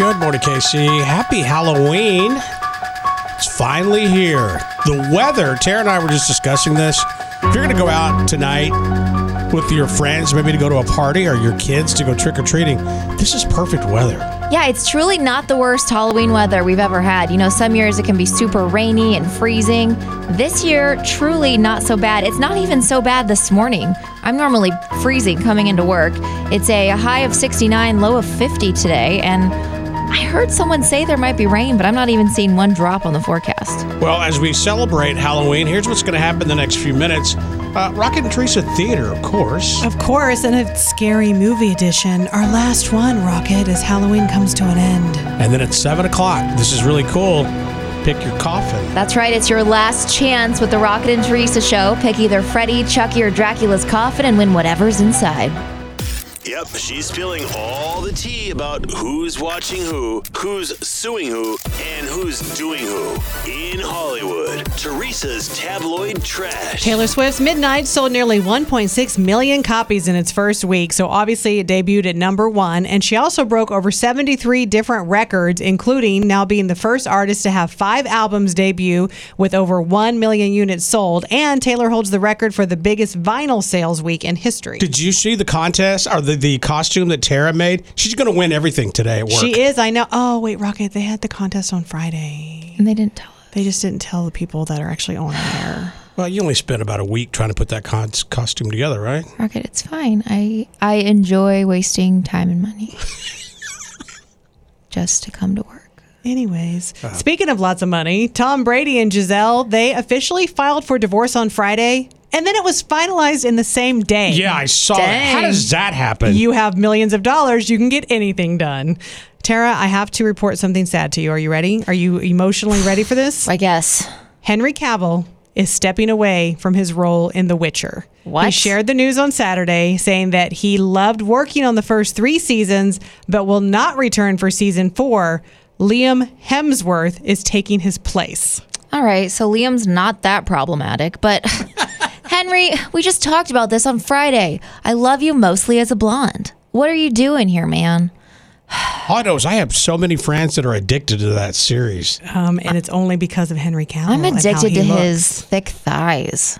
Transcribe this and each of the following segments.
Good morning, KC. Happy Halloween. It's finally here. The weather, Tara and I were just discussing this. If you're going to go out tonight with your friends, maybe to go to a party or your kids to go trick or treating, this is perfect weather. Yeah, it's truly not the worst Halloween weather we've ever had. You know, some years it can be super rainy and freezing. This year, truly not so bad. It's not even so bad this morning. I'm normally freezing coming into work. It's a high of 69, low of 50 today, and I heard someone say there might be rain, but I'm not even seeing one drop on the forecast. Well, as we celebrate Halloween, here's what's going to happen in the next few minutes. Uh, Rocket and Teresa Theater, of course. Of course, and a scary movie edition. Our last one, Rocket, as Halloween comes to an end. And then at 7 o'clock, this is really cool. Pick your coffin. That's right, it's your last chance with the Rocket and Teresa show. Pick either Freddy, Chucky, or Dracula's coffin and win whatever's inside. Yep, she's spilling all the tea about who's watching who, who's suing who, and who's doing who. In Hollywood, Teresa's tabloid trash. Taylor Swift's Midnights sold nearly 1.6 million copies in its first week, so obviously it debuted at number one. And she also broke over 73 different records, including now being the first artist to have five albums debut with over 1 million units sold. And Taylor holds the record for the biggest vinyl sales week in history. Did you see the contest or the, the costume that Tara made? She's going to win everything today at work. She is, I know. Oh, wait, Rocket, they had the contest on Friday. And they didn't tell us. They just didn't tell the people that are actually on there. Well, you only spent about a week trying to put that con- costume together, right? Rocket, it's fine. I I enjoy wasting time and money just to come to work. Anyways, uh-huh. speaking of lots of money, Tom Brady and Gisele, they officially filed for divorce on Friday, and then it was finalized in the same day. Yeah, I saw it. How does that happen? You have millions of dollars, you can get anything done. Tara, I have to report something sad to you. Are you ready? Are you emotionally ready for this? I guess. Henry Cavill is stepping away from his role in The Witcher. He shared the news on Saturday saying that he loved working on the first three seasons, but will not return for season four. Liam Hemsworth is taking his place. All right, so Liam's not that problematic, but Henry, we just talked about this on Friday. I love you mostly as a blonde. What are you doing here, man? Autos. I know is I have so many friends that are addicted to that series. Um, and it's only because of Henry Cavill. I'm and how addicted he to looks. his thick thighs.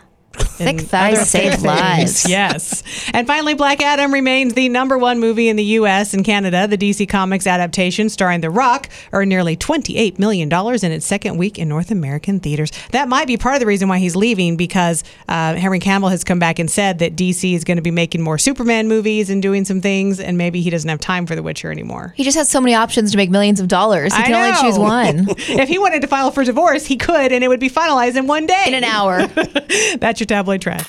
Thick thighs save lives. Yes. And finally, Black Adam remains the number one movie in the U.S. and Canada. The DC Comics adaptation starring The Rock earned nearly $28 million in its second week in North American theaters. That might be part of the reason why he's leaving because uh, Henry Cavill has come back and said that DC is going to be making more Superman movies and doing some things, and maybe he doesn't have time for The Witcher anymore. He just has so many options to make millions of dollars. He I can only know. choose one if he wanted to file for divorce, he could, and it would be finalized in one day. in an hour. That's your tabloid trash.